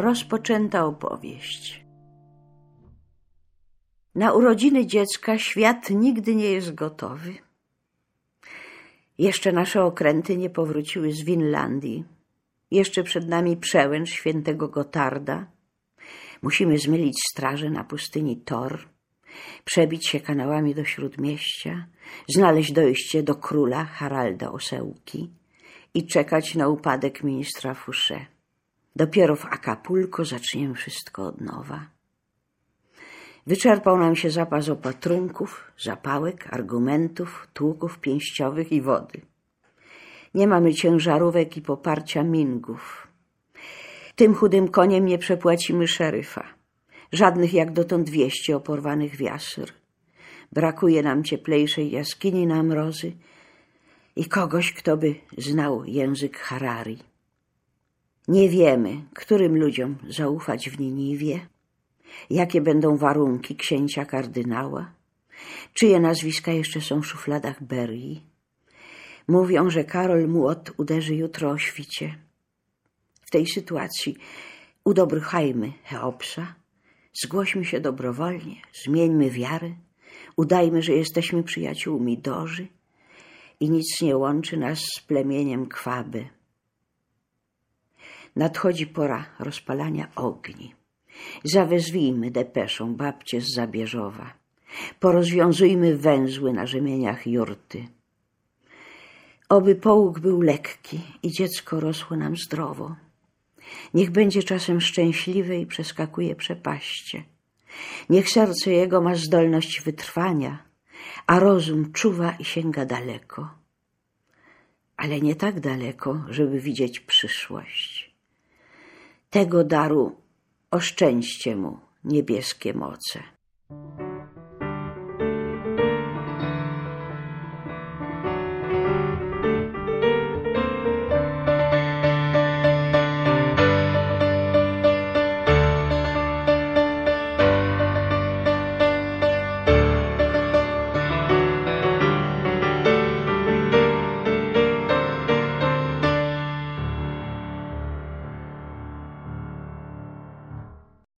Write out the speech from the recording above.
rozpoczęta opowieść. Na urodziny dziecka świat nigdy nie jest gotowy. Jeszcze nasze okręty nie powróciły z Winlandii. Jeszcze przed nami przełęcz świętego Gotarda. Musimy zmylić straże na pustyni Tor, przebić się kanałami do Śródmieścia, znaleźć dojście do króla Haralda Osełki i czekać na upadek ministra Fouché. Dopiero w Acapulco zaczniemy wszystko od nowa. Wyczerpał nam się zapas opatrunków, zapałek, argumentów, tłuków pięściowych i wody. Nie mamy ciężarówek i poparcia mingów. Tym chudym koniem nie przepłacimy szeryfa. Żadnych jak dotąd wieści o porwanych wiasr. Brakuje nam cieplejszej jaskini na mrozy i kogoś, kto by znał język Harari. Nie wiemy, którym ludziom zaufać w Niniwie, jakie będą warunki księcia kardynała, czyje nazwiska jeszcze są w szufladach Berii. Mówią, że Karol Młot uderzy jutro o świcie. W tej sytuacji udobrychajmy Cheopsa, zgłośmy się dobrowolnie, zmieńmy wiarę, udajmy, że jesteśmy przyjaciółmi Doży i nic nie łączy nas z plemieniem Kwaby. Nadchodzi pora rozpalania ogni. Zawezwijmy depeszą babcie z Zabierzowa. Porozwiązujmy węzły na rzemieniach jurty. Oby połóg był lekki i dziecko rosło nam zdrowo. Niech będzie czasem szczęśliwe i przeskakuje przepaście. Niech serce jego ma zdolność wytrwania, a rozum czuwa i sięga daleko. Ale nie tak daleko, żeby widzieć przyszłość tego daru oszczędźcie mu niebieskie moce.